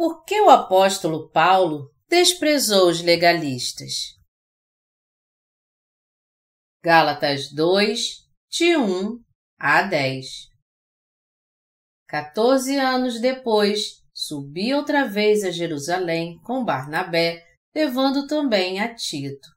Por que o apóstolo Paulo desprezou os legalistas? Gálatas 2, de 1 a 10 Quatorze anos depois, subi outra vez a Jerusalém com Barnabé, levando também a Tito.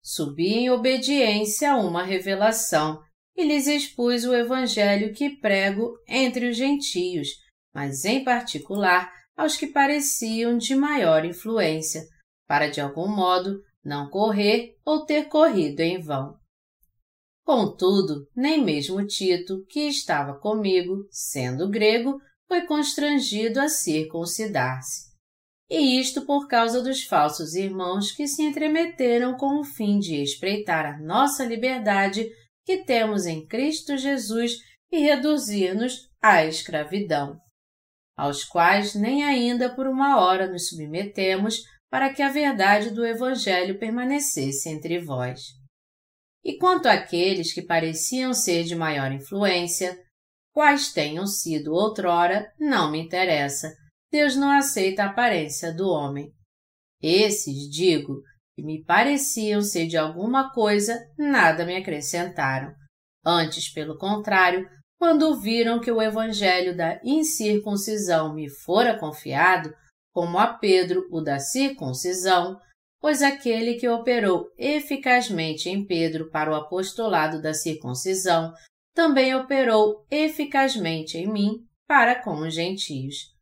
Subi em obediência a uma revelação e lhes expus o evangelho que prego entre os gentios, mas em particular aos que pareciam de maior influência, para de algum modo não correr ou ter corrido em vão. Contudo, nem mesmo Tito, que estava comigo, sendo grego, foi constrangido a circuncidar-se. E isto por causa dos falsos irmãos que se entremeteram com o fim de espreitar a nossa liberdade que temos em Cristo Jesus e reduzir-nos à escravidão aos quais nem ainda por uma hora nos submetemos para que a verdade do Evangelho permanecesse entre vós. E quanto àqueles que pareciam ser de maior influência, quais tenham sido outrora, não me interessa. Deus não aceita a aparência do homem. Esses, digo, que me pareciam ser de alguma coisa, nada me acrescentaram. Antes, pelo contrário, quando viram que o evangelho da incircuncisão me fora confiado, como a Pedro o da circuncisão, pois aquele que operou eficazmente em Pedro para o apostolado da circuncisão, também operou eficazmente em mim para com os gentios.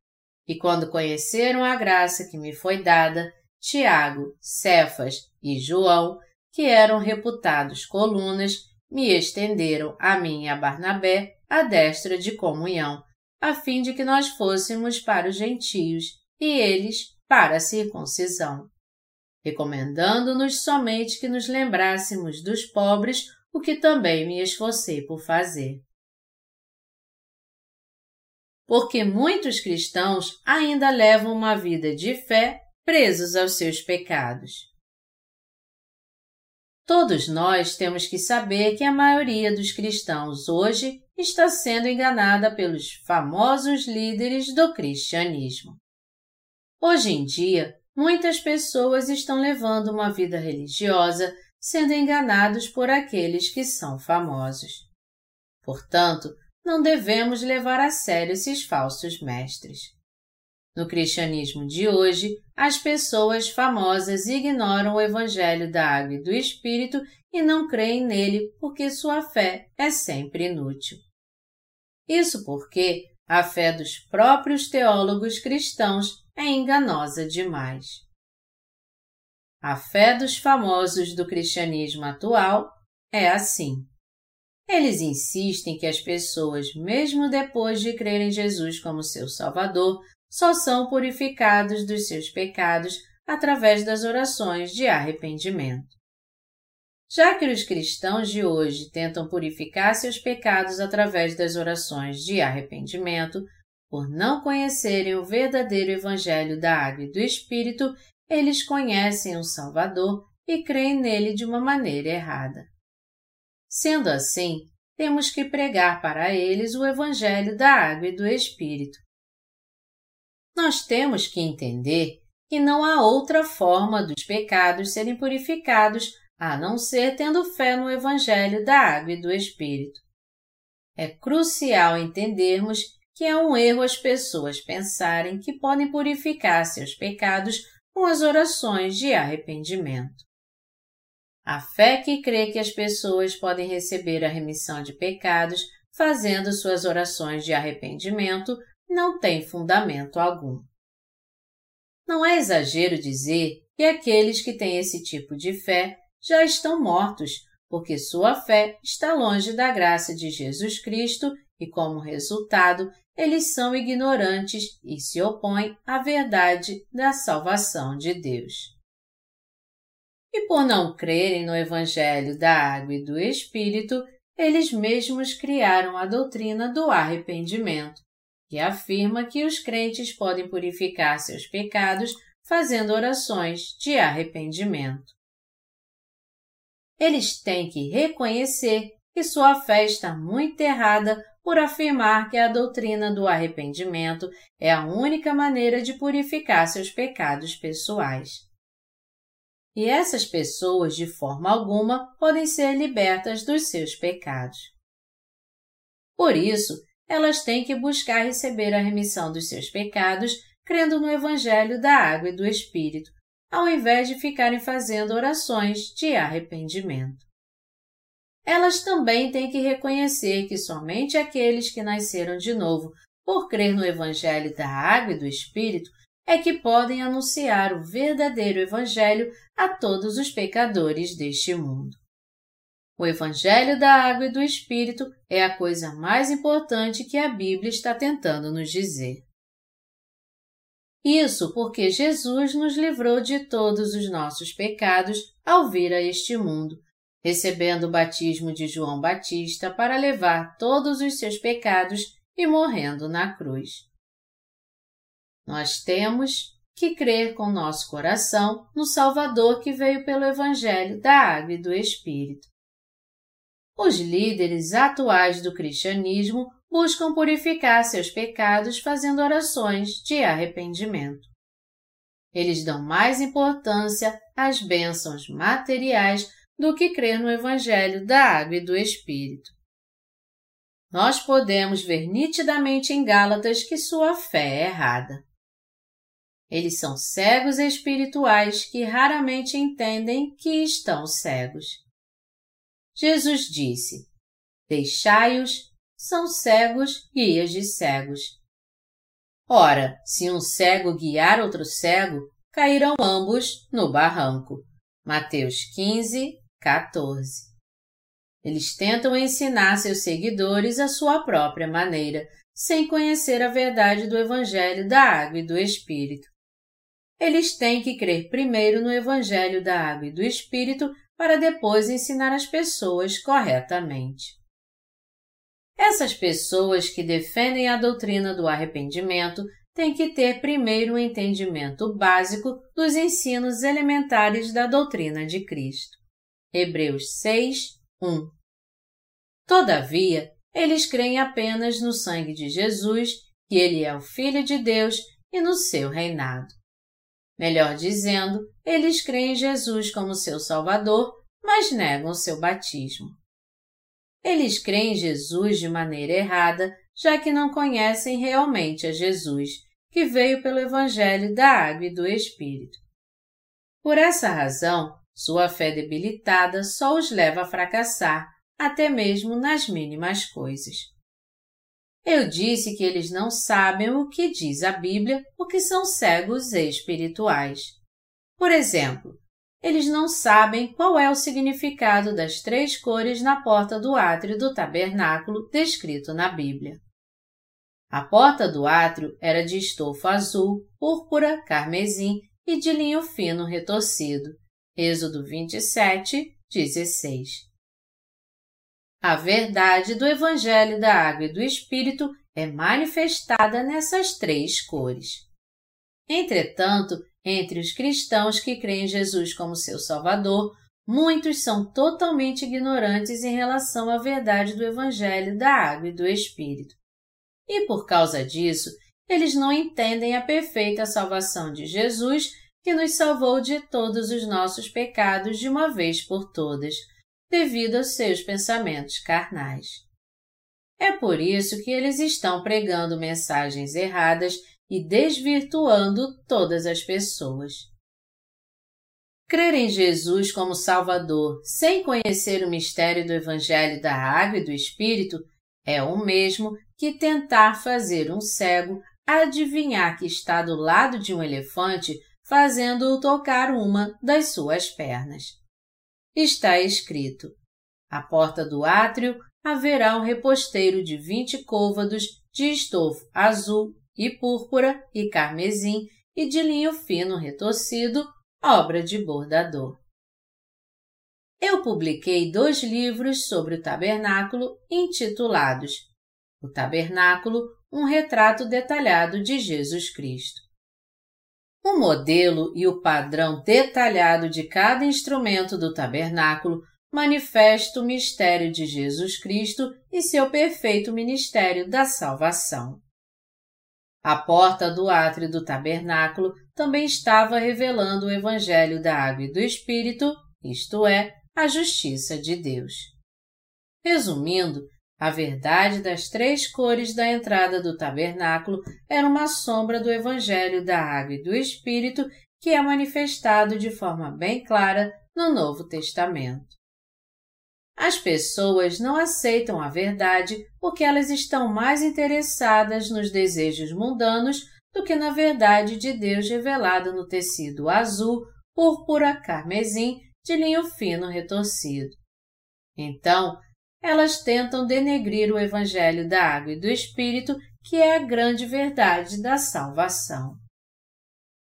E quando conheceram a graça que me foi dada, Tiago, Cefas e João, que eram reputados colunas, me estenderam a mim e a Barnabé a destra de comunhão, a fim de que nós fôssemos para os gentios e eles para a circuncisão, recomendando-nos somente que nos lembrássemos dos pobres, o que também me esforcei por fazer. Porque muitos cristãos ainda levam uma vida de fé presos aos seus pecados. Todos nós temos que saber que a maioria dos cristãos hoje está sendo enganada pelos famosos líderes do cristianismo. Hoje em dia, muitas pessoas estão levando uma vida religiosa sendo enganados por aqueles que são famosos. Portanto, não devemos levar a sério esses falsos mestres. No cristianismo de hoje, as pessoas famosas ignoram o Evangelho da Água e do Espírito e não creem nele porque sua fé é sempre inútil. Isso porque a fé dos próprios teólogos cristãos é enganosa demais. A fé dos famosos do cristianismo atual é assim. Eles insistem que as pessoas, mesmo depois de crerem em Jesus como seu Salvador, só são purificados dos seus pecados através das orações de arrependimento. Já que os cristãos de hoje tentam purificar seus pecados através das orações de arrependimento, por não conhecerem o verdadeiro Evangelho da Água e do Espírito, eles conhecem o Salvador e creem nele de uma maneira errada. Sendo assim, temos que pregar para eles o Evangelho da Água e do Espírito, nós temos que entender que não há outra forma dos pecados serem purificados a não ser tendo fé no Evangelho da Água e do Espírito. É crucial entendermos que é um erro as pessoas pensarem que podem purificar seus pecados com as orações de arrependimento. A fé que crê que as pessoas podem receber a remissão de pecados fazendo suas orações de arrependimento não tem fundamento algum. Não é exagero dizer que aqueles que têm esse tipo de fé já estão mortos, porque sua fé está longe da graça de Jesus Cristo e, como resultado, eles são ignorantes e se opõem à verdade da salvação de Deus. E por não crerem no Evangelho da Água e do Espírito, eles mesmos criaram a doutrina do arrependimento, que afirma que os crentes podem purificar seus pecados fazendo orações de arrependimento. Eles têm que reconhecer que sua fé está muito errada por afirmar que a doutrina do arrependimento é a única maneira de purificar seus pecados pessoais. E essas pessoas, de forma alguma, podem ser libertas dos seus pecados. Por isso, elas têm que buscar receber a remissão dos seus pecados crendo no Evangelho da Água e do Espírito, ao invés de ficarem fazendo orações de arrependimento. Elas também têm que reconhecer que somente aqueles que nasceram de novo por crer no Evangelho da Água e do Espírito é que podem anunciar o verdadeiro Evangelho a todos os pecadores deste mundo. O Evangelho da Água e do Espírito é a coisa mais importante que a Bíblia está tentando nos dizer. Isso porque Jesus nos livrou de todos os nossos pecados ao vir a este mundo, recebendo o batismo de João Batista para levar todos os seus pecados e morrendo na cruz. Nós temos que crer com nosso coração no Salvador que veio pelo Evangelho da Água e do Espírito. Os líderes atuais do cristianismo buscam purificar seus pecados fazendo orações de arrependimento. Eles dão mais importância às bênçãos materiais do que crer no Evangelho da Água e do Espírito. Nós podemos ver nitidamente em Gálatas que sua fé é errada. Eles são cegos espirituais que raramente entendem que estão cegos. Jesus disse: Deixai-os são cegos guias de cegos. Ora, se um cego guiar outro cego, cairão ambos no barranco. Mateus 15, 14. Eles tentam ensinar seus seguidores a sua própria maneira, sem conhecer a verdade do Evangelho da Água e do Espírito. Eles têm que crer primeiro no Evangelho da Água e do Espírito para depois ensinar as pessoas corretamente. Essas pessoas que defendem a doutrina do arrependimento têm que ter primeiro um entendimento básico dos ensinos elementares da doutrina de Cristo. Hebreus 6, 1. Todavia, eles creem apenas no sangue de Jesus, que ele é o Filho de Deus e no seu reinado. Melhor dizendo, eles creem em Jesus como seu Salvador, mas negam seu batismo. Eles creem em Jesus de maneira errada, já que não conhecem realmente a Jesus, que veio pelo Evangelho da Água e do Espírito. Por essa razão, sua fé debilitada só os leva a fracassar, até mesmo nas mínimas coisas. Eu disse que eles não sabem o que diz a Bíblia porque são cegos espirituais. Por exemplo, eles não sabem qual é o significado das três cores na porta do átrio do tabernáculo descrito na Bíblia. A porta do átrio era de estofo azul, púrpura, carmesim e de linho fino retorcido. Êxodo 27, 16. A verdade do Evangelho da Água e do Espírito é manifestada nessas três cores. Entretanto, entre os cristãos que creem em Jesus como seu Salvador, muitos são totalmente ignorantes em relação à verdade do Evangelho da Água e do Espírito. E por causa disso, eles não entendem a perfeita salvação de Jesus que nos salvou de todos os nossos pecados de uma vez por todas, devido aos seus pensamentos carnais. É por isso que eles estão pregando mensagens erradas e desvirtuando todas as pessoas. Crer em Jesus como Salvador sem conhecer o mistério do Evangelho da Água e do Espírito é o mesmo que tentar fazer um cego adivinhar que está do lado de um elefante fazendo-o tocar uma das suas pernas. Está escrito: à porta do átrio haverá um reposteiro de vinte côvados de estofo azul e púrpura e carmesim e de linho fino retorcido, obra de bordador. Eu publiquei dois livros sobre o tabernáculo intitulados O Tabernáculo, um retrato detalhado de Jesus Cristo. O modelo e o padrão detalhado de cada instrumento do tabernáculo manifesta o mistério de Jesus Cristo e seu perfeito ministério da salvação. A porta do átrio do tabernáculo também estava revelando o Evangelho da Água e do Espírito, isto é, a justiça de Deus. Resumindo, a verdade das três cores da entrada do tabernáculo era uma sombra do Evangelho da Água e do Espírito que é manifestado de forma bem clara no Novo Testamento. As pessoas não aceitam a verdade porque elas estão mais interessadas nos desejos mundanos do que na verdade de Deus revelada no tecido azul, púrpura, carmesim, de linho fino retorcido. Então, elas tentam denegrir o Evangelho da Água e do Espírito, que é a grande verdade da salvação.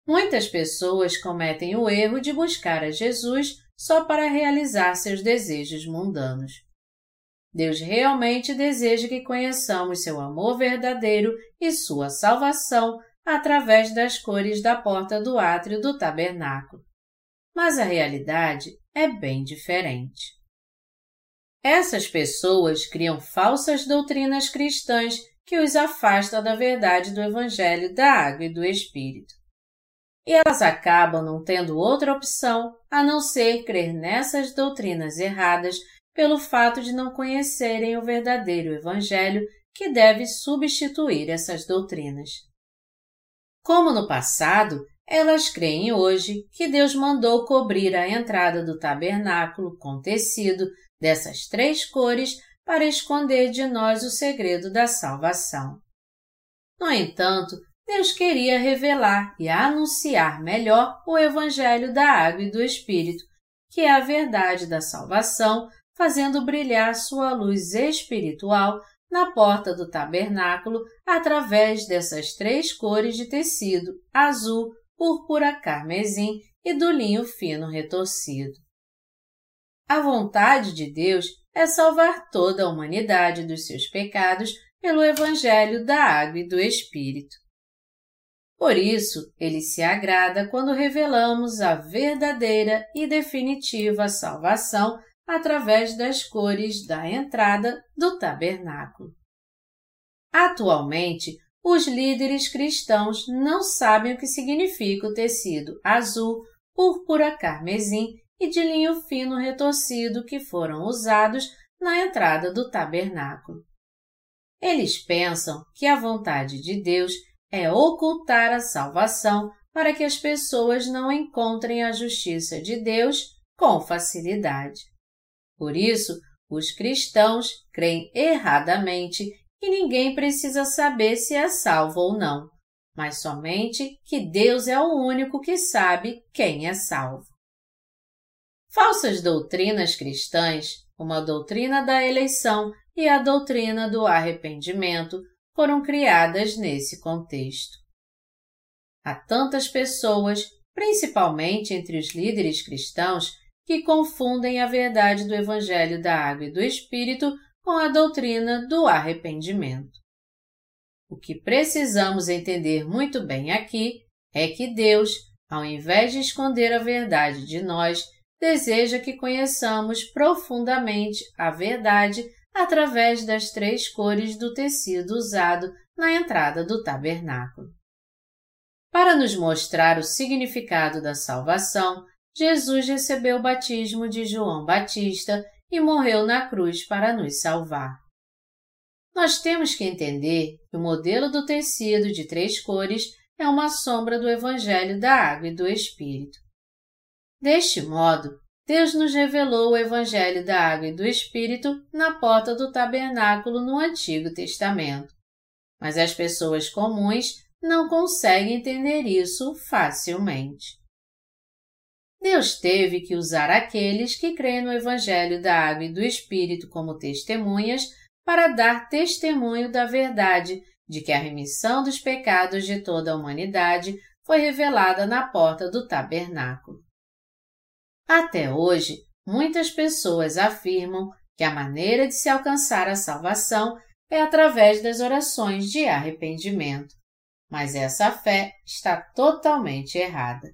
Muitas pessoas cometem o erro de buscar a Jesus só para realizar seus desejos mundanos. Deus realmente deseja que conheçamos seu amor verdadeiro e sua salvação através das cores da porta do átrio do tabernáculo. Mas a realidade é bem diferente. Essas pessoas criam falsas doutrinas cristãs que os afastam da verdade do Evangelho da Água e do Espírito e elas acabam não tendo outra opção a não ser crer nessas doutrinas erradas pelo fato de não conhecerem o verdadeiro Evangelho que deve substituir essas doutrinas. Como no passado, elas creem hoje que Deus mandou cobrir a entrada do tabernáculo com tecido dessas três cores para esconder de nós o segredo da salvação. No entanto, Deus queria revelar e anunciar melhor o Evangelho da Água e do Espírito, que é a verdade da salvação, fazendo brilhar sua luz espiritual na porta do tabernáculo através dessas três cores de tecido azul, púrpura, carmesim e do linho fino retorcido. A vontade de Deus é salvar toda a humanidade dos seus pecados pelo Evangelho da Água e do Espírito. Por isso, ele se agrada quando revelamos a verdadeira e definitiva salvação através das cores da entrada do tabernáculo. Atualmente, os líderes cristãos não sabem o que significa o tecido azul, púrpura carmesim e de linho fino retorcido que foram usados na entrada do tabernáculo. Eles pensam que a vontade de Deus é ocultar a salvação para que as pessoas não encontrem a justiça de Deus com facilidade. Por isso, os cristãos creem erradamente que ninguém precisa saber se é salvo ou não, mas somente que Deus é o único que sabe quem é salvo. Falsas doutrinas cristãs, como a doutrina da eleição e a doutrina do arrependimento, foram criadas nesse contexto. Há tantas pessoas, principalmente entre os líderes cristãos, que confundem a verdade do Evangelho da Água e do Espírito com a doutrina do arrependimento. O que precisamos entender muito bem aqui é que Deus, ao invés de esconder a verdade de nós, deseja que conheçamos profundamente a verdade através das três cores do tecido usado na entrada do tabernáculo. Para nos mostrar o significado da salvação, Jesus recebeu o batismo de João Batista e morreu na cruz para nos salvar. Nós temos que entender que o modelo do tecido de três cores é uma sombra do Evangelho da Água e do Espírito. Deste modo, Deus nos revelou o Evangelho da Água e do Espírito na porta do tabernáculo no Antigo Testamento. Mas as pessoas comuns não conseguem entender isso facilmente. Deus teve que usar aqueles que creem no Evangelho da Água e do Espírito como testemunhas para dar testemunho da verdade de que a remissão dos pecados de toda a humanidade foi revelada na porta do tabernáculo. Até hoje, muitas pessoas afirmam que a maneira de se alcançar a salvação é através das orações de arrependimento. Mas essa fé está totalmente errada.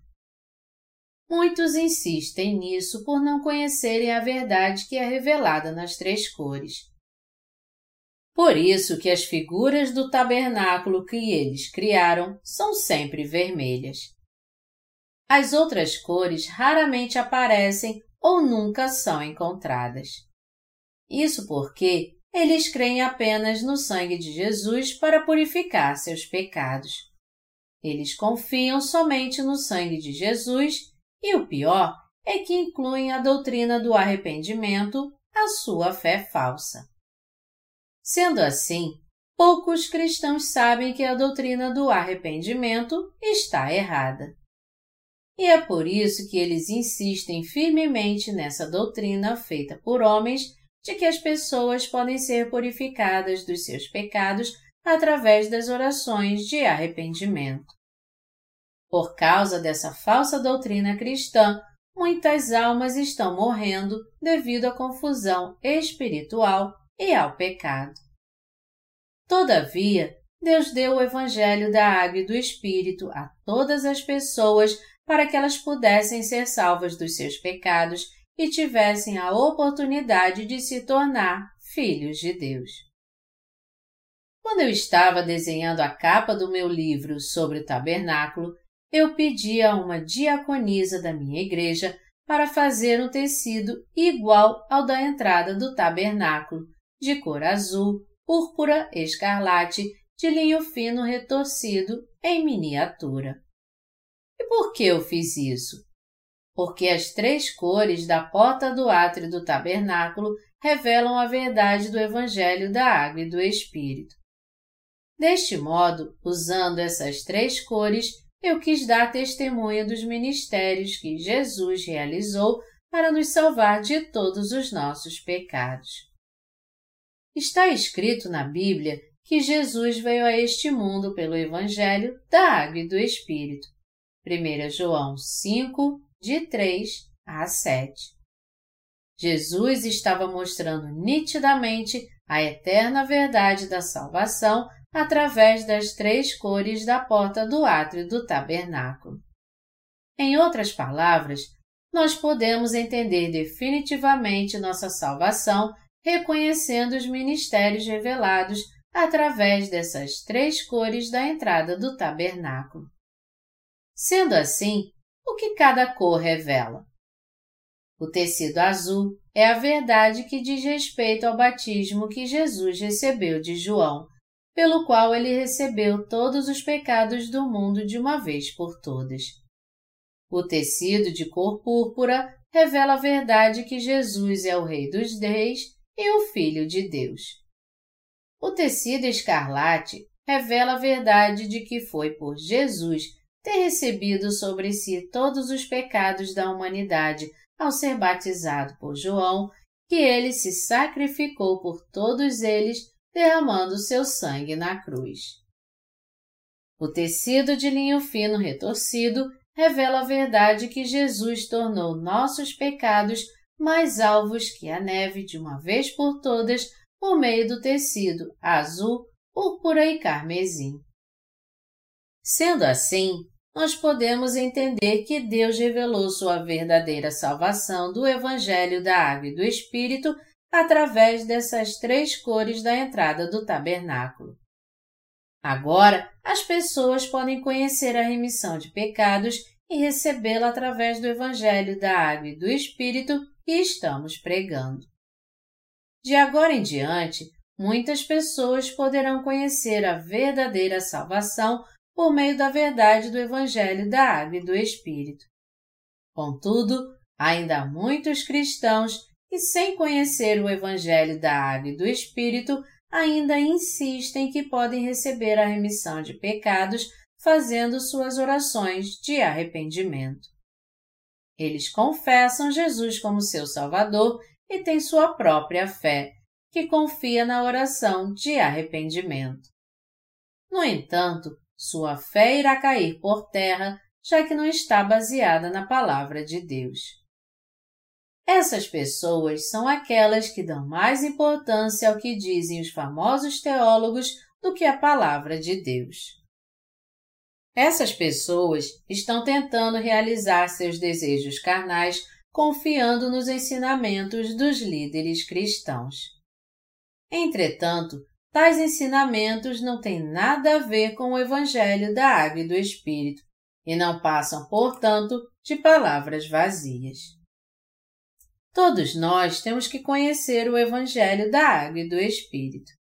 muitos insistem nisso por não conhecerem a verdade que é revelada nas três cores. Por isso que as figuras do tabernáculo que eles criaram são sempre vermelhas. As outras cores raramente aparecem ou nunca são encontradas. Isso porque eles creem apenas no sangue de Jesus para purificar seus pecados. Eles confiam somente no sangue de Jesus e o pior é que incluem a doutrina do arrependimento à sua fé falsa. Sendo assim, poucos cristãos sabem que a doutrina do arrependimento está errada. E é por isso que eles insistem firmemente nessa doutrina feita por homens de que as pessoas podem ser purificadas dos seus pecados através das orações de arrependimento. Por causa dessa falsa doutrina cristã, muitas almas estão morrendo devido à confusão espiritual e ao pecado. Todavia, Deus deu o Evangelho da Água e do Espírito a todas as pessoas para que elas pudessem ser salvas dos seus pecados e tivessem a oportunidade de se tornar filhos de Deus. Quando eu estava desenhando a capa do meu livro sobre o tabernáculo, eu pedi a uma diaconisa da minha igreja para fazer um tecido igual ao da entrada do tabernáculo, de cor azul, púrpura, escarlate, de linho fino retorcido, em miniatura. E por que eu fiz isso? Porque as três cores da porta do átrio do tabernáculo revelam a verdade do Evangelho da Água e do Espírito. Deste modo, usando essas três cores, eu quis dar testemunho dos ministérios que Jesus realizou para nos salvar de todos os nossos pecados. Está escrito na Bíblia que Jesus veio a este mundo pelo Evangelho da Água e do Espírito. 1 João 5, de 3 a 7. Jesus estava mostrando nitidamente a eterna verdade da salvação através das três cores da porta do átrio do tabernáculo. Em outras palavras, nós podemos entender definitivamente nossa salvação reconhecendo os ministérios revelados através dessas três cores da entrada do tabernáculo. Sendo assim, o que cada cor revela? O tecido azul é a verdade que diz respeito ao batismo que Jesus recebeu de João pelo qual ele recebeu todos os pecados do mundo de uma vez por todas. O tecido de cor púrpura revela a verdade que Jesus é o Rei dos Reis e o Filho de Deus. O tecido escarlate revela a verdade de que foi por Jesus ter recebido sobre si todos os pecados da humanidade ao ser batizado por João, que ele se sacrificou por todos eles derramando seu sangue na cruz. O tecido de linho fino retorcido revela a verdade que Jesus tornou nossos pecados mais alvos que a neve de uma vez por todas por meio do tecido azul, púrpura e carmesim. Sendo assim, nós podemos entender que Deus revelou sua verdadeira salvação do Evangelho da Água e do Espírito através dessas três cores da entrada do tabernáculo. Agora, as pessoas podem conhecer a remissão de pecados e recebê-la através do Evangelho da Água e do Espírito que estamos pregando. De agora em diante, muitas pessoas poderão conhecer a verdadeira salvação por meio da verdade do Evangelho da Água e do Espírito. Contudo, ainda há muitos cristãos e, sem conhecer o Evangelho da Água e do Espírito, ainda insistem que podem receber a remissão de pecados fazendo suas orações de arrependimento. Eles confessam Jesus como seu Salvador e têm sua própria fé, que confia na oração de arrependimento. No entanto, sua fé irá cair por terra, já que não está baseada na palavra de Deus. Essas pessoas são aquelas que dão mais importância ao que dizem os famosos teólogos do que à palavra de Deus. Essas pessoas estão tentando realizar seus desejos carnais confiando nos ensinamentos dos líderes cristãos. Entretanto, tais ensinamentos não têm nada a ver com o Evangelho da Água e do Espírito e não passam, portanto, de palavras vazias. Todos nós temos que conhecer o Evangelho da Água e do Espírito.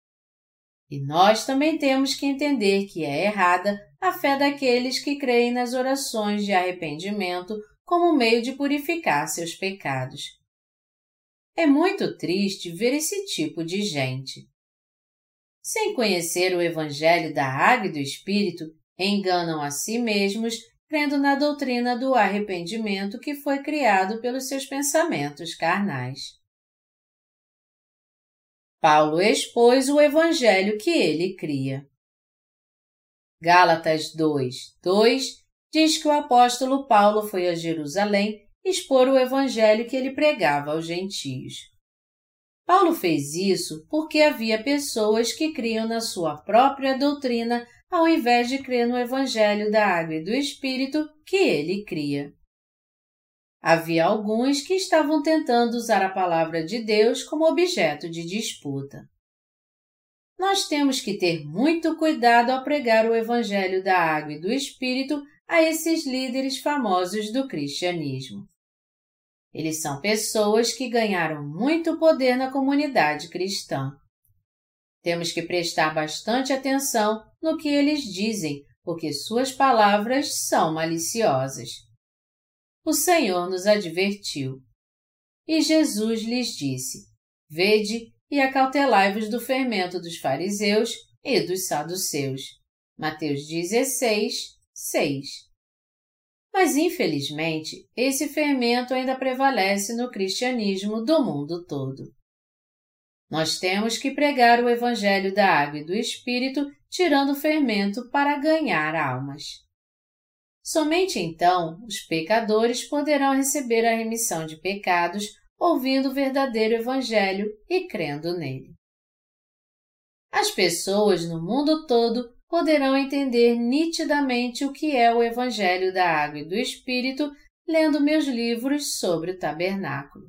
E nós também temos que entender que é errada a fé daqueles que creem nas orações de arrependimento como meio de purificar seus pecados. É muito triste ver esse tipo de gente. Sem conhecer o Evangelho da Água e do Espírito, enganam a si mesmos crendo na doutrina do arrependimento que foi criado pelos seus pensamentos carnais. Paulo expôs o Evangelho que ele cria. Gálatas 2, 2 diz que o apóstolo Paulo foi a Jerusalém expor o evangelho que ele pregava aos gentios. Paulo fez isso porque havia pessoas que criam na sua própria doutrina ao invés de crer no evangelho da água e do espírito que ele cria. Havia alguns que estavam tentando usar a palavra de Deus como objeto de disputa. Nós temos que ter muito cuidado ao pregar o evangelho da água e do espírito a esses líderes famosos do cristianismo. Eles são pessoas que ganharam muito poder na comunidade cristã. Temos que prestar bastante atenção no que eles dizem, porque suas palavras são maliciosas. O Senhor nos advertiu. E Jesus lhes disse: Vede e acautelai-vos do fermento dos fariseus e dos saduceus. Mateus 16, 6. Mas, infelizmente, esse fermento ainda prevalece no cristianismo do mundo todo. Nós temos que pregar o Evangelho da Água e do Espírito, tirando o fermento para ganhar almas. Somente então os pecadores poderão receber a remissão de pecados ouvindo o verdadeiro Evangelho e crendo nele. As pessoas no mundo todo poderão entender nitidamente o que é o Evangelho da Água e do Espírito lendo meus livros sobre o tabernáculo.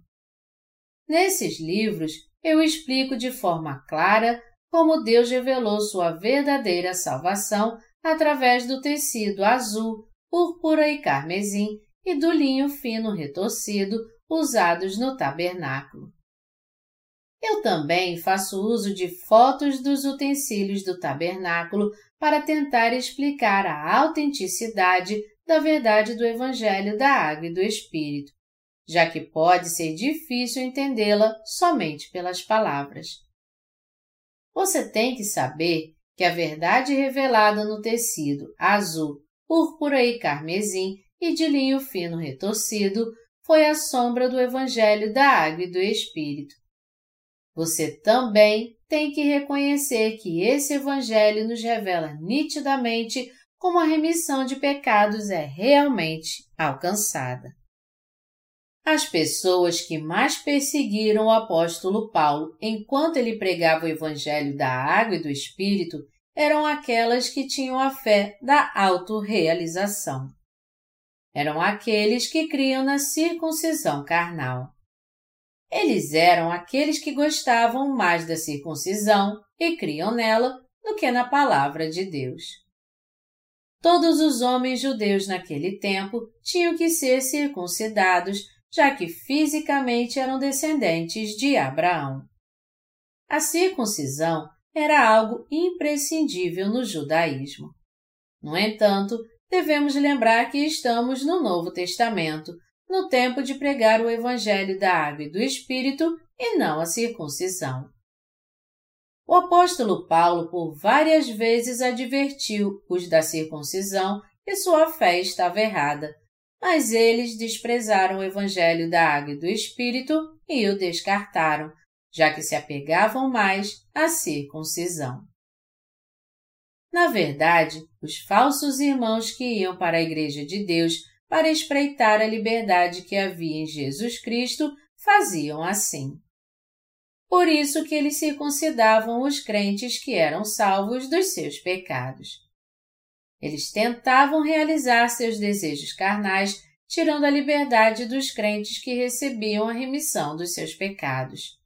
Nesses livros, eu explico de forma clara como Deus revelou sua verdadeira salvação através do tecido azul, púrpura e carmesim e do linho fino retorcido usados no tabernáculo. Eu também faço uso de fotos dos utensílios do tabernáculo para tentar explicar a autenticidade da verdade do Evangelho da Água e do Espírito, já que pode ser difícil entendê-la somente pelas palavras. Você tem que saber que a verdade revelada no tecido azul, púrpura e carmesim e de linho fino retorcido foi a sombra do Evangelho da Água e do Espírito você também tem que reconhecer que esse Evangelho nos revela nitidamente como a remissão de pecados é realmente alcançada. As pessoas que mais perseguiram o apóstolo Paulo enquanto ele pregava o Evangelho da Água e do Espírito eram aquelas que tinham a fé da autorrealização. Eram aqueles que criam na circuncisão carnal. Eles eram aqueles que gostavam mais da circuncisão e criam nela do que na palavra de Deus. Todos os homens judeus naquele tempo tinham que ser circuncidados, já que fisicamente eram descendentes de Abraão. A circuncisão era algo imprescindível no judaísmo. No entanto, devemos lembrar que estamos no Novo Testamento, no tempo de pregar o Evangelho da Água e do Espírito e não a circuncisão. O apóstolo Paulo por várias vezes advertiu os da circuncisão que sua fé estava errada, mas eles desprezaram o Evangelho da Água e do Espírito e o descartaram, já que se apegavam mais à circuncisão. Na verdade, os falsos irmãos que iam para a Igreja de Deus para espreitar a liberdade que havia em Jesus Cristo, faziam assim. Por isso que eles circuncidavam os crentes que eram salvos dos seus pecados. Eles tentavam realizar seus desejos carnais, tirando a liberdade dos crentes que recebiam a remissão dos seus pecados.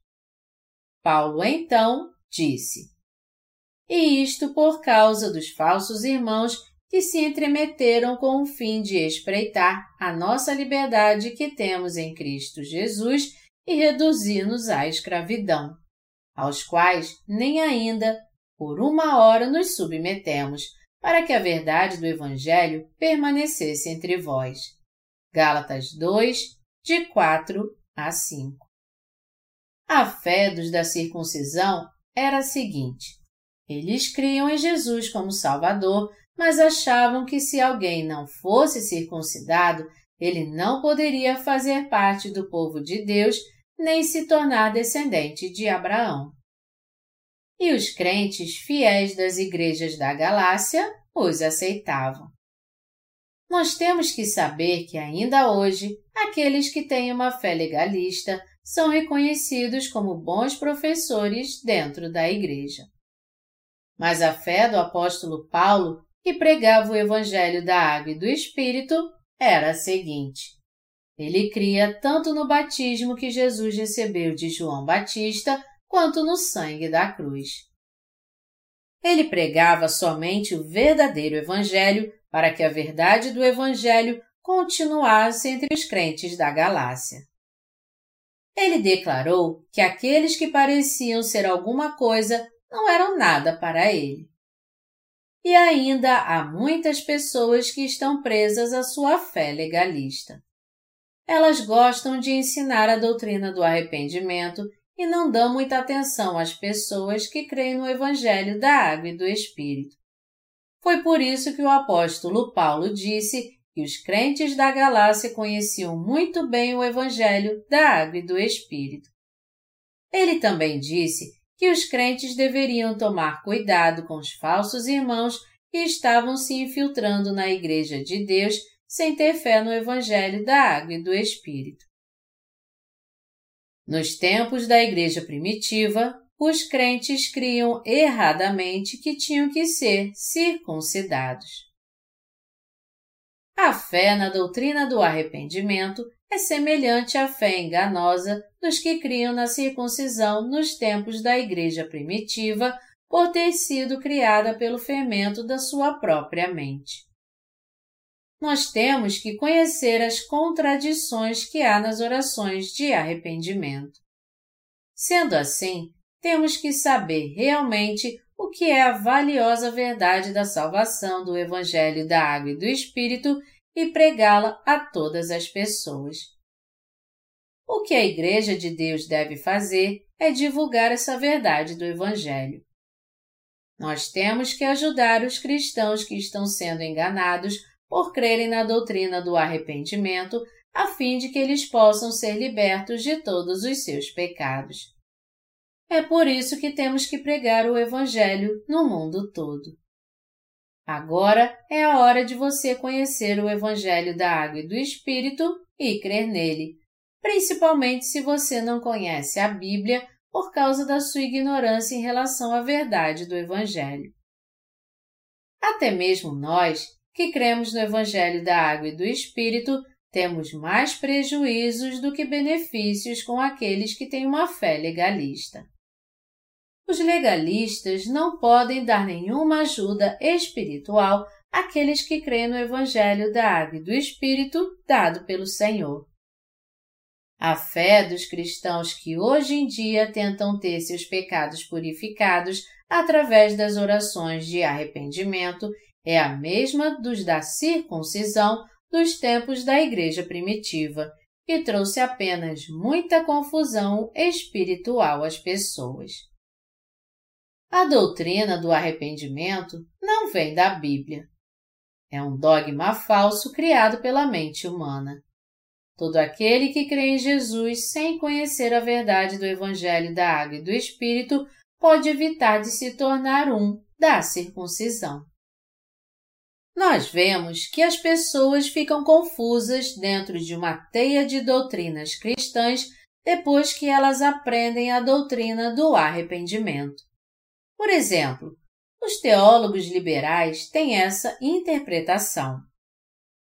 Paulo então disse: E isto por causa dos falsos irmãos que se entremeteram com o fim de espreitar a nossa liberdade que temos em Cristo Jesus e reduzir-nos à escravidão, aos quais nem ainda por uma hora nos submetemos, para que a verdade do Evangelho permanecesse entre vós. Gálatas 2, de 4 a 5. A fé dos da circuncisão era a seguinte: eles criam em Jesus como Salvador, mas achavam que se alguém não fosse circuncidado, ele não poderia fazer parte do povo de Deus nem se tornar descendente de Abraão. E os crentes fiéis das igrejas da Galácia os aceitavam. Nós temos que saber que ainda hoje aqueles que têm uma fé legalista são reconhecidos como bons professores dentro da igreja. Mas a fé do apóstolo Paulo, que pregava o evangelho da água e do espírito, era a seguinte: ele cria tanto no batismo que Jesus recebeu de João Batista, quanto no sangue da cruz. Ele pregava somente o verdadeiro Evangelho para que a verdade do Evangelho continuasse entre os crentes da Galácia. Ele declarou que aqueles que pareciam ser alguma coisa não eram nada para ele. E ainda há muitas pessoas que estão presas à sua fé legalista. Elas gostam de ensinar a doutrina do arrependimento e não dão muita atenção às pessoas que creem no Evangelho da Água e do Espírito. Foi por isso que o apóstolo Paulo disse que os crentes da Galácia conheciam muito bem o Evangelho da Água e do Espírito. Ele também disse que os crentes deveriam tomar cuidado com os falsos irmãos que estavam se infiltrando na Igreja de Deus sem ter fé no Evangelho da Água e do Espírito. Nos tempos da Igreja primitiva, os crentes criam erradamente que tinham que ser circuncidados. A fé na doutrina do arrependimento é semelhante à fé enganosa dos que criam na circuncisão nos tempos da Igreja primitiva por ter sido criada pelo fermento da sua própria mente nós temos que conhecer as contradições que há nas orações de arrependimento. Sendo assim, temos que saber realmente o que é a valiosa verdade da salvação do Evangelho da Água e do Espírito e pregá-la a todas as pessoas. O que a Igreja de Deus deve fazer é divulgar essa verdade do Evangelho. Nós temos que ajudar os cristãos que estão sendo enganados por crerem na doutrina do arrependimento, a fim de que eles possam ser libertos de todos os seus pecados. É por isso que temos que pregar o Evangelho no mundo todo. Agora é a hora de você conhecer o Evangelho da Água e do Espírito e crer nele, principalmente se você não conhece a Bíblia por causa da sua ignorância em relação à verdade do Evangelho. Até mesmo nós, que cremos no Evangelho da Água e do Espírito, temos mais prejuízos do que benefícios com aqueles que têm uma fé legalista. Os legalistas não podem dar nenhuma ajuda espiritual àqueles que creem no Evangelho da Água e do Espírito dado pelo Senhor. A fé dos cristãos que hoje em dia tentam ter seus pecados purificados através das orações de arrependimento é a mesma dos da circuncisão dos tempos da Igreja primitiva, que trouxe apenas muita confusão espiritual às pessoas. A doutrina do arrependimento não vem da Bíblia. É um dogma falso criado pela mente humana. Todo aquele que crê em Jesus sem conhecer a verdade do Evangelho da Água e do Espírito pode evitar de se tornar um da circuncisão nós vemos que as pessoas ficam confusas dentro de uma teia de doutrinas cristãs depois que elas aprendem a doutrina do arrependimento. Por exemplo, os teólogos liberais têm essa interpretação.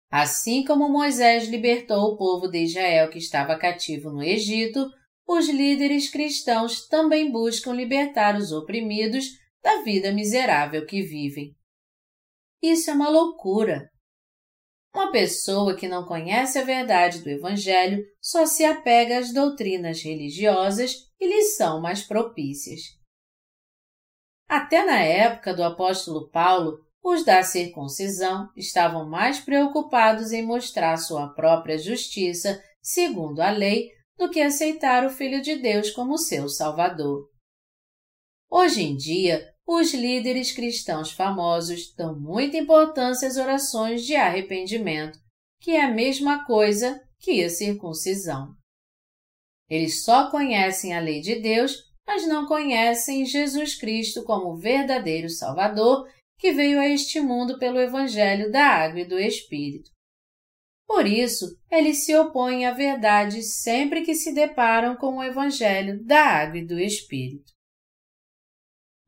Assim como Moisés libertou o povo de Israel que estava cativo no Egito, os líderes cristãos também buscam libertar os oprimidos da vida miserável que vivem. Isso é uma loucura. Uma pessoa que não conhece a verdade do Evangelho só se apega às doutrinas religiosas que lhe são mais propícias. Até na época do apóstolo Paulo, os da circuncisão estavam mais preocupados em mostrar sua própria justiça, segundo a lei, do que aceitar o Filho de Deus como seu Salvador. Hoje em dia, os líderes cristãos famosos dão muita importância às orações de arrependimento, que é a mesma coisa que a circuncisão. Eles só conhecem a lei de Deus, mas não conhecem Jesus Cristo como o verdadeiro Salvador que veio a este mundo pelo Evangelho da Água e do Espírito. Por isso, eles se opõem à verdade sempre que se deparam com o Evangelho da Água e do Espírito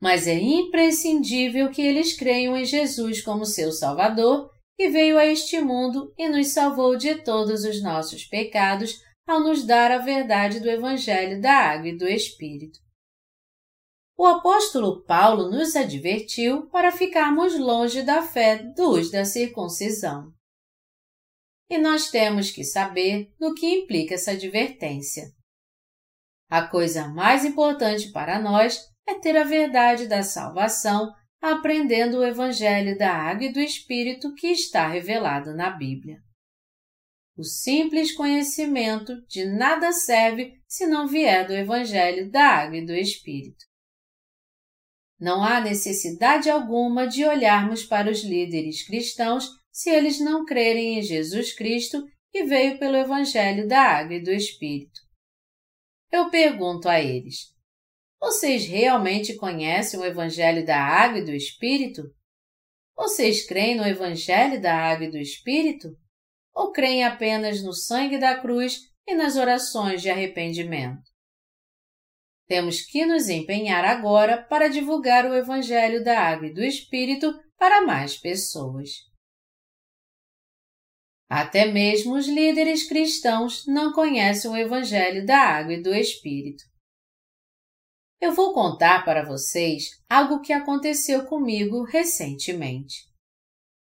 mas é imprescindível que eles creiam em Jesus como seu Salvador, que veio a este mundo e nos salvou de todos os nossos pecados ao nos dar a verdade do Evangelho da Água e do Espírito. O apóstolo Paulo nos advertiu para ficarmos longe da fé dos da circuncisão. E nós temos que saber no que implica essa advertência. A coisa mais importante para nós é ter a verdade da salvação aprendendo o Evangelho da Água e do Espírito que está revelado na Bíblia. O simples conhecimento de nada serve se não vier do Evangelho da Água e do Espírito. Não há necessidade alguma de olharmos para os líderes cristãos se eles não crerem em Jesus Cristo que veio pelo Evangelho da Água e do Espírito. Eu pergunto a eles: vocês realmente conhecem o Evangelho da Água e do Espírito? Vocês creem no Evangelho da Água e do Espírito? Ou creem apenas no sangue da cruz e nas orações de arrependimento? Temos que nos empenhar agora para divulgar o Evangelho da Água e do Espírito para mais pessoas. Até mesmo os líderes cristãos não conhecem o Evangelho da Água e do Espírito. Eu vou contar para vocês algo que aconteceu comigo recentemente.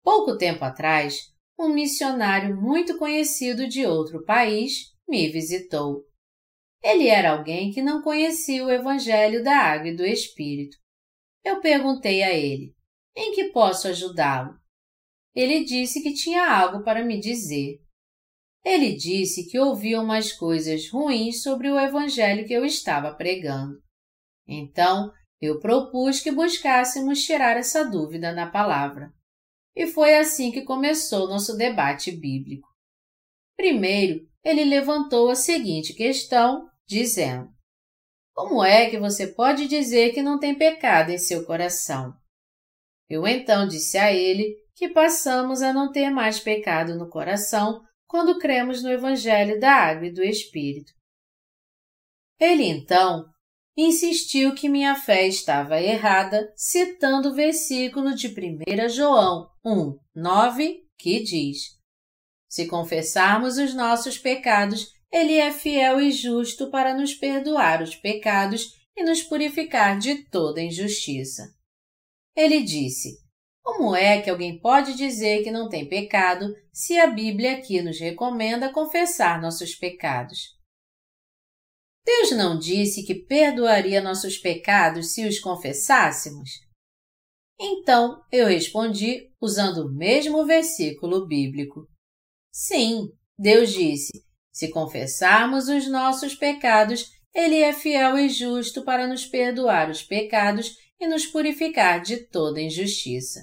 Pouco tempo atrás, um missionário muito conhecido de outro país me visitou. Ele era alguém que não conhecia o Evangelho da Água e do Espírito. Eu perguntei a ele: em que posso ajudá-lo? Ele disse que tinha algo para me dizer. Ele disse que ouvia umas coisas ruins sobre o Evangelho que eu estava pregando. Então, eu propus que buscássemos tirar essa dúvida na palavra. E foi assim que começou nosso debate bíblico. Primeiro, ele levantou a seguinte questão, dizendo: Como é que você pode dizer que não tem pecado em seu coração? Eu então disse a ele que passamos a não ter mais pecado no coração quando cremos no Evangelho da Água e do Espírito. Ele então insistiu que minha fé estava errada, citando o versículo de 1 João 1, 9, que diz: Se confessarmos os nossos pecados, Ele é fiel e justo para nos perdoar os pecados e nos purificar de toda injustiça. Ele disse: Como é que alguém pode dizer que não tem pecado se a Bíblia aqui nos recomenda confessar nossos pecados? Deus não disse que perdoaria nossos pecados se os confessássemos? Então eu respondi usando o mesmo versículo bíblico. Sim, Deus disse: se confessarmos os nossos pecados, Ele é fiel e justo para nos perdoar os pecados e nos purificar de toda injustiça.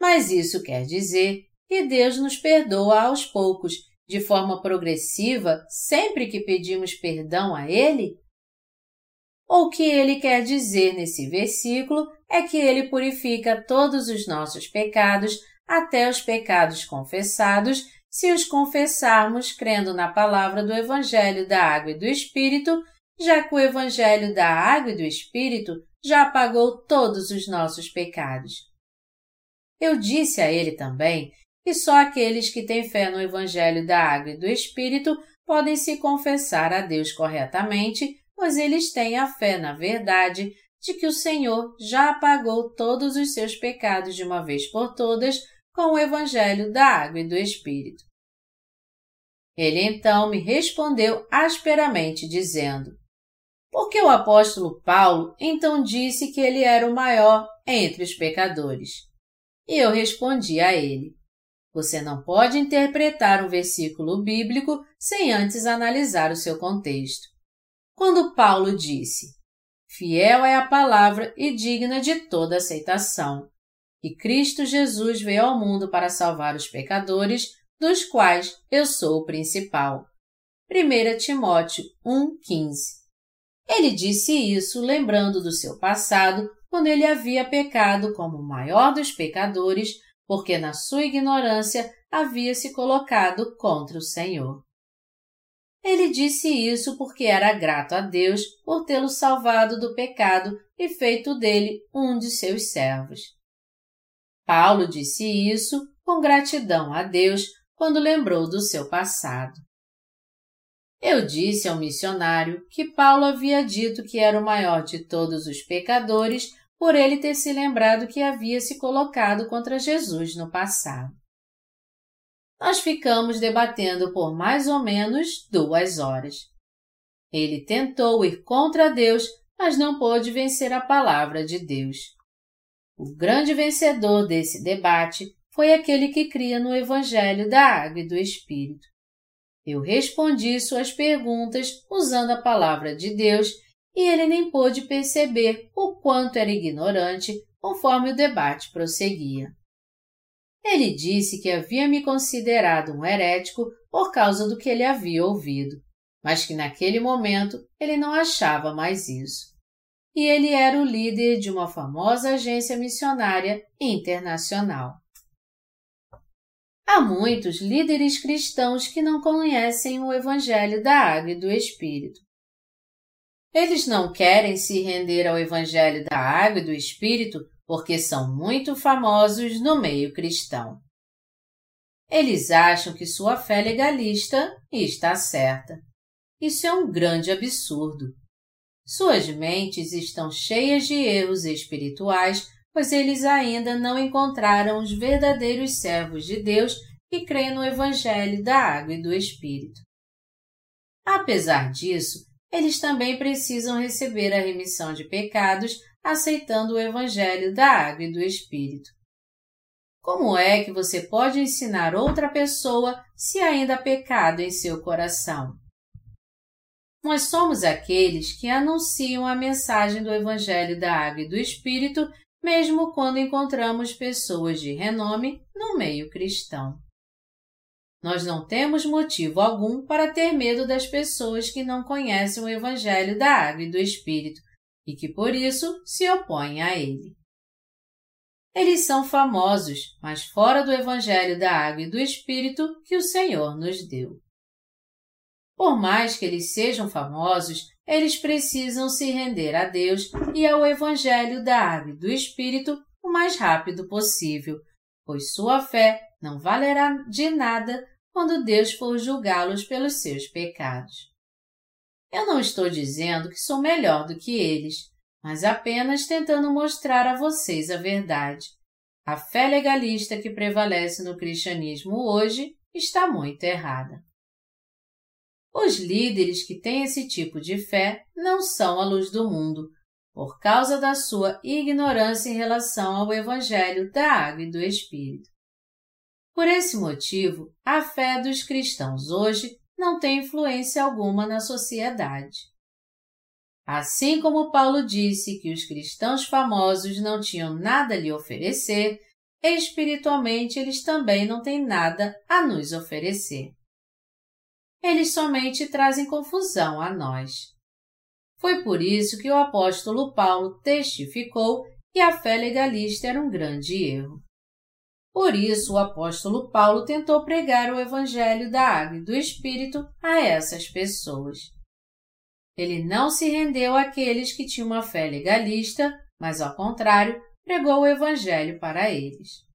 Mas isso quer dizer que Deus nos perdoa aos poucos de forma progressiva sempre que pedimos perdão a Ele? Ou o que ele quer dizer nesse versículo é que ele purifica todos os nossos pecados, até os pecados confessados, se os confessarmos crendo na palavra do Evangelho da Água e do Espírito, já que o Evangelho da Água e do Espírito já apagou todos os nossos pecados. Eu disse a ele também que só aqueles que têm fé no Evangelho da Água e do Espírito podem se confessar a Deus corretamente, pois eles têm a fé na verdade de que o Senhor já apagou todos os seus pecados de uma vez por todas com o Evangelho da Água e do Espírito. Ele então me respondeu asperamente, dizendo: Porque o apóstolo Paulo então disse que ele era o maior entre os pecadores. E eu respondi a ele: Você não pode interpretar um versículo bíblico sem antes analisar o seu contexto. Quando Paulo disse: Fiel é a palavra e digna de toda aceitação, e Cristo Jesus veio ao mundo para salvar os pecadores, dos quais eu sou o principal. 1 Timóteo 1,15 Ele disse isso lembrando do seu passado, quando ele havia pecado como o maior dos pecadores, porque na sua ignorância havia se colocado contra o Senhor. Ele disse isso porque era grato a Deus por tê-lo salvado do pecado e feito dele um de seus servos. Paulo disse isso com gratidão a Deus quando lembrou do seu passado. Eu disse ao missionário que Paulo havia dito que era o maior de todos os pecadores por ele ter se lembrado que havia se colocado contra Jesus no passado. Nós ficamos debatendo por mais ou menos duas horas. Ele tentou ir contra Deus, mas não pôde vencer a palavra de Deus. O grande vencedor desse debate foi aquele que cria no Evangelho da Água e do Espírito. Eu respondi suas perguntas usando a palavra de Deus e ele nem pôde perceber o quanto era ignorante conforme o debate prosseguia. Ele disse que havia me considerado um herético por causa do que ele havia ouvido, mas que naquele momento ele não achava mais isso. E ele era o líder de uma famosa agência missionária internacional. Há muitos líderes cristãos que não conhecem o Evangelho da Água e do Espírito. Eles não querem se render ao Evangelho da Água e do Espírito porque são muito famosos no meio cristão. Eles acham que sua fé legalista está certa. Isso é um grande absurdo. Suas mentes estão cheias de erros espirituais pois eles ainda não encontraram os verdadeiros servos de Deus que creem no Evangelho da Água e do Espírito. Apesar disso, eles também precisam receber a remissão de pecados aceitando o Evangelho da Água e do Espírito. Como é que você pode ensinar outra pessoa se ainda há pecado em seu coração? Nós somos aqueles que anunciam a mensagem do Evangelho da Água e do Espírito mesmo quando encontramos pessoas de renome no meio cristão. Nós não temos motivo algum para ter medo das pessoas que não conhecem o Evangelho da Água e do Espírito e que por isso se opõem a ele. Eles são famosos, mas fora do Evangelho da Água e do Espírito que o Senhor nos deu. Por mais que eles sejam famosos, eles precisam se render a Deus e ao Evangelho da Água e do Espírito o mais rápido possível, pois sua fé não valerá de nada quando Deus for julgá-los pelos seus pecados. Eu não estou dizendo que sou melhor do que eles, mas apenas tentando mostrar a vocês a verdade. A fé legalista que prevalece no cristianismo hoje está muito errada. Os líderes que têm esse tipo de fé não são a luz do mundo, por causa da sua ignorância em relação ao Evangelho da Água e do Espírito. Por esse motivo, a fé dos cristãos hoje não tem influência alguma na sociedade. Assim como Paulo disse que os cristãos famosos não tinham nada a lhe oferecer, espiritualmente eles também não têm nada a nos oferecer eles somente trazem confusão a nós. Foi por isso que o apóstolo Paulo testificou que a fé legalista era um grande erro. Por isso, o apóstolo Paulo tentou pregar o Evangelho da Água e do Espírito a essas pessoas. ele não se rendeu àqueles que tinham uma fé legalista, mas, ao contrário, pregou o Evangelho para eles.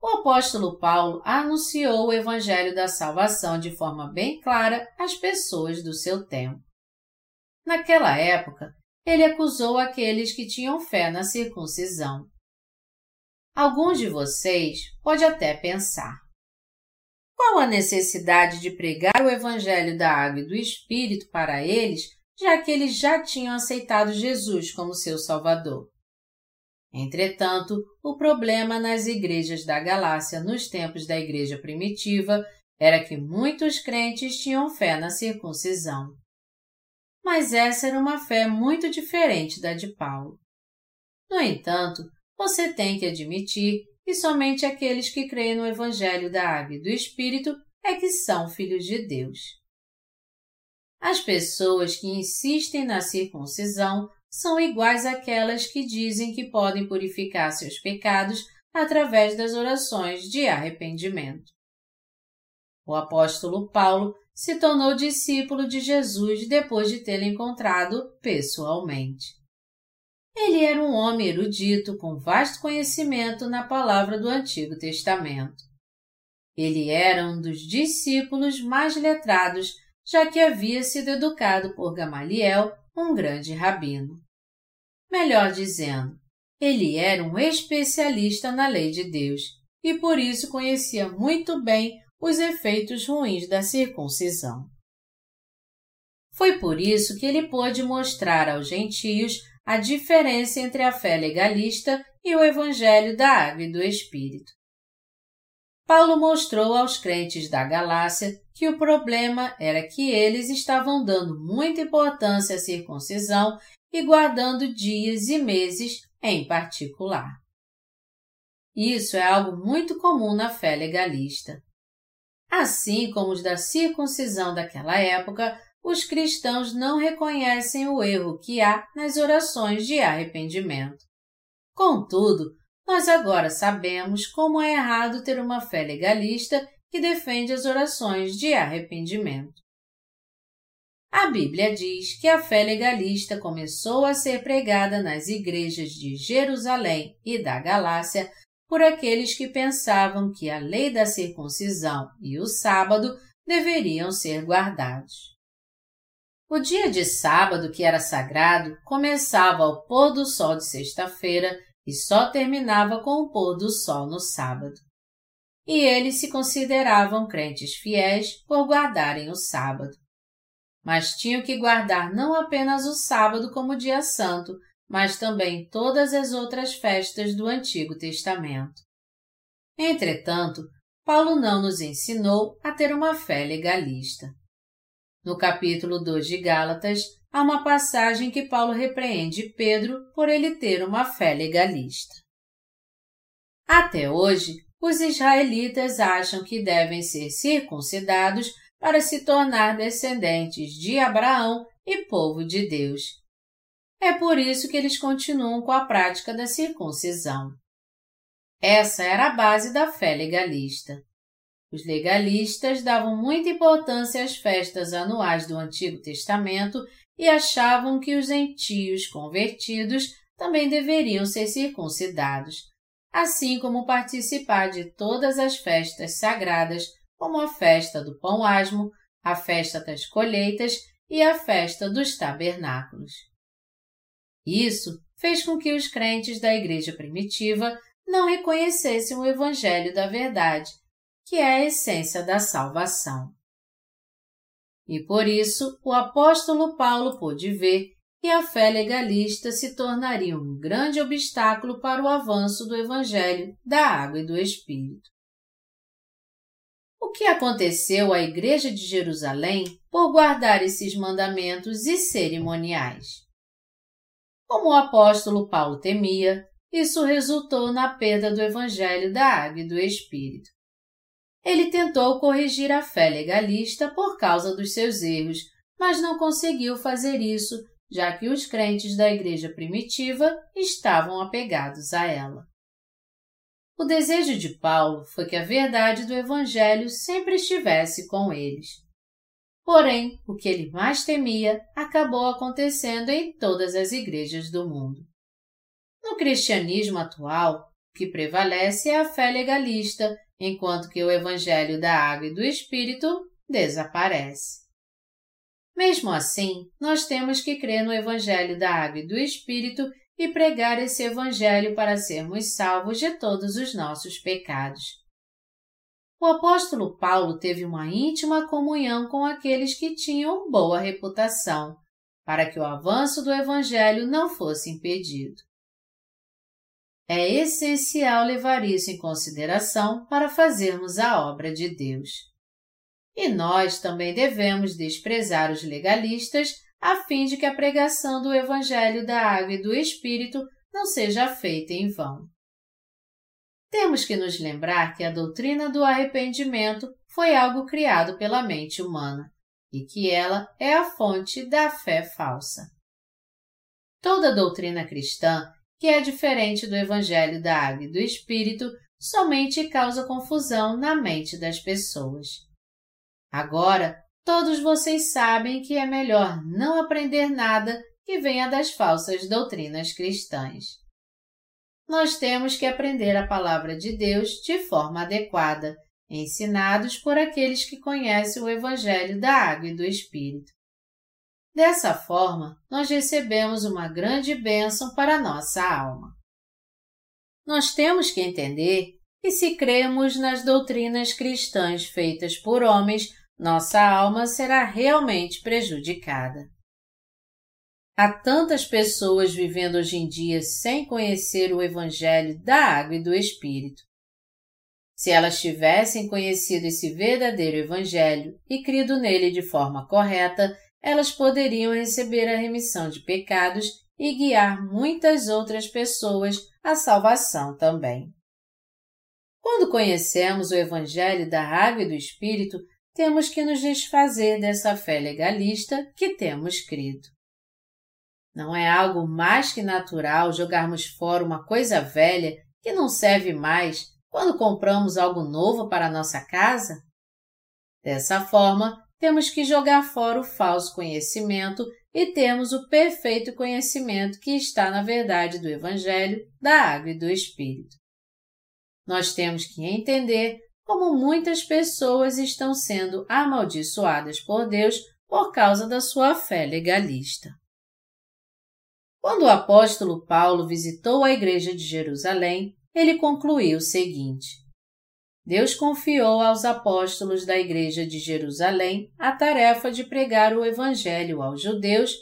O apóstolo Paulo anunciou o Evangelho da salvação de forma bem clara às pessoas do seu tempo. Naquela época, ele acusou aqueles que tinham fé na circuncisão. Alguns de vocês pode até pensar: qual a necessidade de pregar o Evangelho da Água e do Espírito para eles, já que eles já tinham aceitado Jesus como seu Salvador? Entretanto, o problema nas igrejas da Galácia nos tempos da igreja primitiva era que muitos crentes tinham fé na circuncisão. Mas essa era uma fé muito diferente da de Paulo. No entanto, você tem que admitir que somente aqueles que creem no Evangelho da Água e do Espírito é que são filhos de Deus. As pessoas que insistem na circuncisão são iguais àquelas que dizem que podem purificar seus pecados através das orações de arrependimento. O apóstolo Paulo se tornou discípulo de Jesus depois de tê-lo encontrado pessoalmente. Ele era um homem erudito com vasto conhecimento na palavra do Antigo Testamento. Ele era um dos discípulos mais letrados, já que havia sido educado por Gamaliel um grande rabino. Melhor dizendo, ele era um especialista na lei de Deus e por isso conhecia muito bem os efeitos ruins da circuncisão. Foi por isso que ele pôde mostrar aos gentios a diferença entre a fé legalista e o Evangelho da Água e do Espírito. Paulo mostrou aos crentes da Galácia que o problema era que eles estavam dando muita importância à circuncisão e guardando dias e meses em particular. Isso é algo muito comum na fé legalista. Assim como os da circuncisão daquela época, os cristãos não reconhecem o erro que há nas orações de arrependimento. Contudo, nós agora sabemos como é errado ter uma fé legalista que defende as orações de arrependimento. A Bíblia diz que a fé legalista começou a ser pregada nas igrejas de Jerusalém e da Galácia por aqueles que pensavam que a lei da circuncisão e o sábado deveriam ser guardados. O dia de sábado, que era sagrado, começava ao pôr do sol de sexta-feira e só terminava com o pôr do sol no sábado. E eles se consideravam crentes fiéis por guardarem o sábado. Mas tinham que guardar não apenas o sábado como dia santo, mas também todas as outras festas do Antigo Testamento. Entretanto, Paulo não nos ensinou a ter uma fé legalista. No capítulo 2 de Gálatas, há uma passagem que Paulo repreende Pedro por ele ter uma fé legalista. Até hoje, os israelitas acham que devem ser circuncidados para se tornar descendentes de Abraão e povo de Deus. É por isso que eles continuam com a prática da circuncisão. Essa era a base da fé legalista. Os legalistas davam muita importância às festas anuais do Antigo Testamento e achavam que os gentios convertidos também deveriam ser circuncidados, assim como participar de todas as festas sagradas, como a festa do pão asmo, a festa das colheitas e a festa dos tabernáculos. Isso fez com que os crentes da igreja primitiva não reconhecessem o evangelho da verdade, que é a essência da salvação. E por isso o apóstolo Paulo pôde ver que a fé legalista se tornaria um grande obstáculo para o avanço do Evangelho da Água e do Espírito. O que aconteceu à Igreja de Jerusalém por guardar esses mandamentos e cerimoniais? Como o apóstolo Paulo temia, isso resultou na perda do Evangelho da Água e do Espírito ele tentou corrigir a fé legalista por causa dos seus erros, mas não conseguiu fazer isso, já que os crentes da igreja primitiva estavam apegados a ela. O desejo de Paulo foi que a verdade do Evangelho sempre estivesse com eles. Porém, o que ele mais temia acabou acontecendo em todas as igrejas do mundo. No cristianismo atual, o que prevalece é a fé legalista, enquanto que o evangelho da água e do espírito desaparece. Mesmo assim, nós temos que crer no evangelho da água e do espírito e pregar esse evangelho para sermos salvos de todos os nossos pecados. O apóstolo Paulo teve uma íntima comunhão com aqueles que tinham boa reputação, para que o avanço do Evangelho não fosse impedido. É essencial levar isso em consideração para fazermos a obra de Deus. E nós também devemos desprezar os legalistas a fim de que a pregação do Evangelho da Água e do Espírito não seja feita em vão. Temos que nos lembrar que a doutrina do arrependimento foi algo criado pela mente humana e que ela é a fonte da fé falsa. Toda doutrina cristã, que é diferente do Evangelho da Água e do Espírito, somente causa confusão na mente das pessoas. Agora, todos vocês sabem que é melhor não aprender nada que venha das falsas doutrinas cristãs nós temos que aprender a palavra de Deus de forma adequada, ensinados por aqueles que conhecem o Evangelho da Água e do Espírito. Dessa forma, nós recebemos uma grande bênção para nossa alma. Nós temos que entender que, se cremos nas doutrinas cristãs feitas por homens, nossa alma será realmente prejudicada. Há tantas pessoas vivendo hoje em dia sem conhecer o Evangelho da Água e do Espírito. Se elas tivessem conhecido esse verdadeiro Evangelho e crido nele de forma correta, elas poderiam receber a remissão de pecados e guiar muitas outras pessoas à salvação também. Quando conhecemos o Evangelho da Água e do Espírito, temos que nos desfazer dessa fé legalista que temos crido. Não é algo mais que natural jogarmos fora uma coisa velha que não serve mais quando compramos algo novo para nossa casa? Dessa forma, temos que jogar fora o falso conhecimento e termos o perfeito conhecimento que está na verdade do Evangelho, da Água e do Espírito. Nós temos que entender como muitas pessoas estão sendo amaldiçoadas por Deus por causa da sua fé legalista. Quando o apóstolo Paulo visitou a igreja de Jerusalém, ele concluiu o seguinte: Deus confiou aos apóstolos da igreja de Jerusalém a tarefa de pregar o evangelho aos judeus,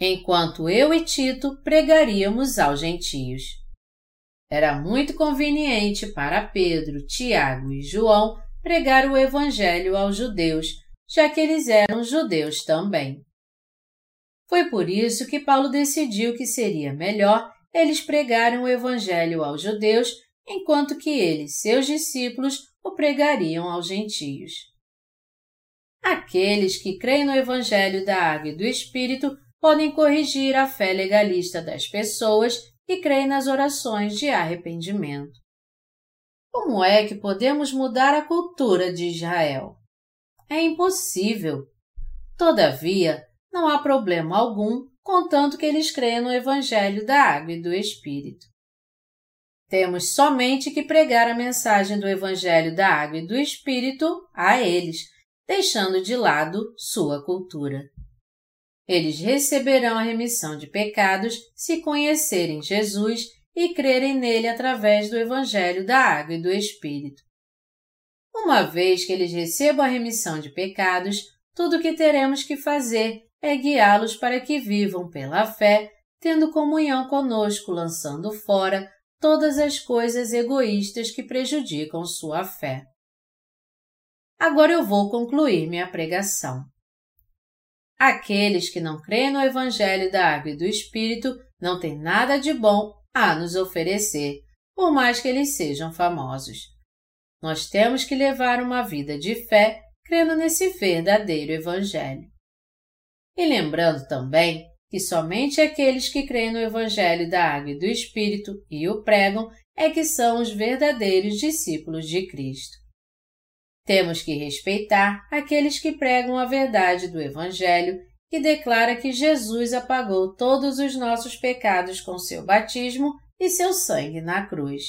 enquanto eu e Tito pregaríamos aos gentios. Era muito conveniente para Pedro, Tiago e João pregar o evangelho aos judeus, já que eles eram judeus também. Foi por isso que Paulo decidiu que seria melhor eles pregarem o Evangelho aos judeus, enquanto que ele, seus discípulos, o pregariam aos gentios. Aqueles que creem no Evangelho da Água e do Espírito podem corrigir a fé legalista das pessoas que creem nas orações de arrependimento. Como é que podemos mudar a cultura de Israel? É impossível. Todavia, não há problema algum, contanto que eles creiam no Evangelho da Água e do Espírito. Temos somente que pregar a mensagem do Evangelho da Água e do Espírito a eles, deixando de lado sua cultura. Eles receberão a remissão de pecados se conhecerem Jesus e crerem nele através do Evangelho da Água e do Espírito. Uma vez que eles recebam a remissão de pecados, tudo o que teremos que fazer é guiá-los para que vivam pela fé, tendo comunhão conosco, lançando fora todas as coisas egoístas que prejudicam sua fé. Agora eu vou concluir minha pregação. Aqueles que não creem no Evangelho da Água e do Espírito não têm nada de bom a nos oferecer, por mais que eles sejam famosos. Nós temos que levar uma vida de fé crendo nesse verdadeiro Evangelho. E lembrando também que somente aqueles que creem no Evangelho da Água e do Espírito e o pregam é que são os verdadeiros discípulos de Cristo. Temos que respeitar aqueles que pregam a verdade do Evangelho que declara que Jesus apagou todos os nossos pecados com seu batismo e seu sangue na cruz.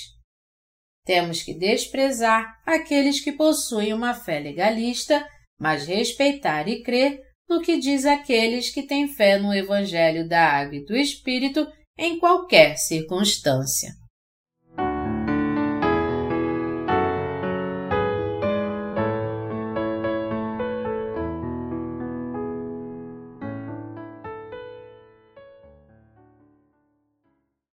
Temos que desprezar aqueles que possuem uma fé legalista, mas respeitar e crer no que diz aqueles que têm fé no Evangelho da Água e do Espírito em qualquer circunstância.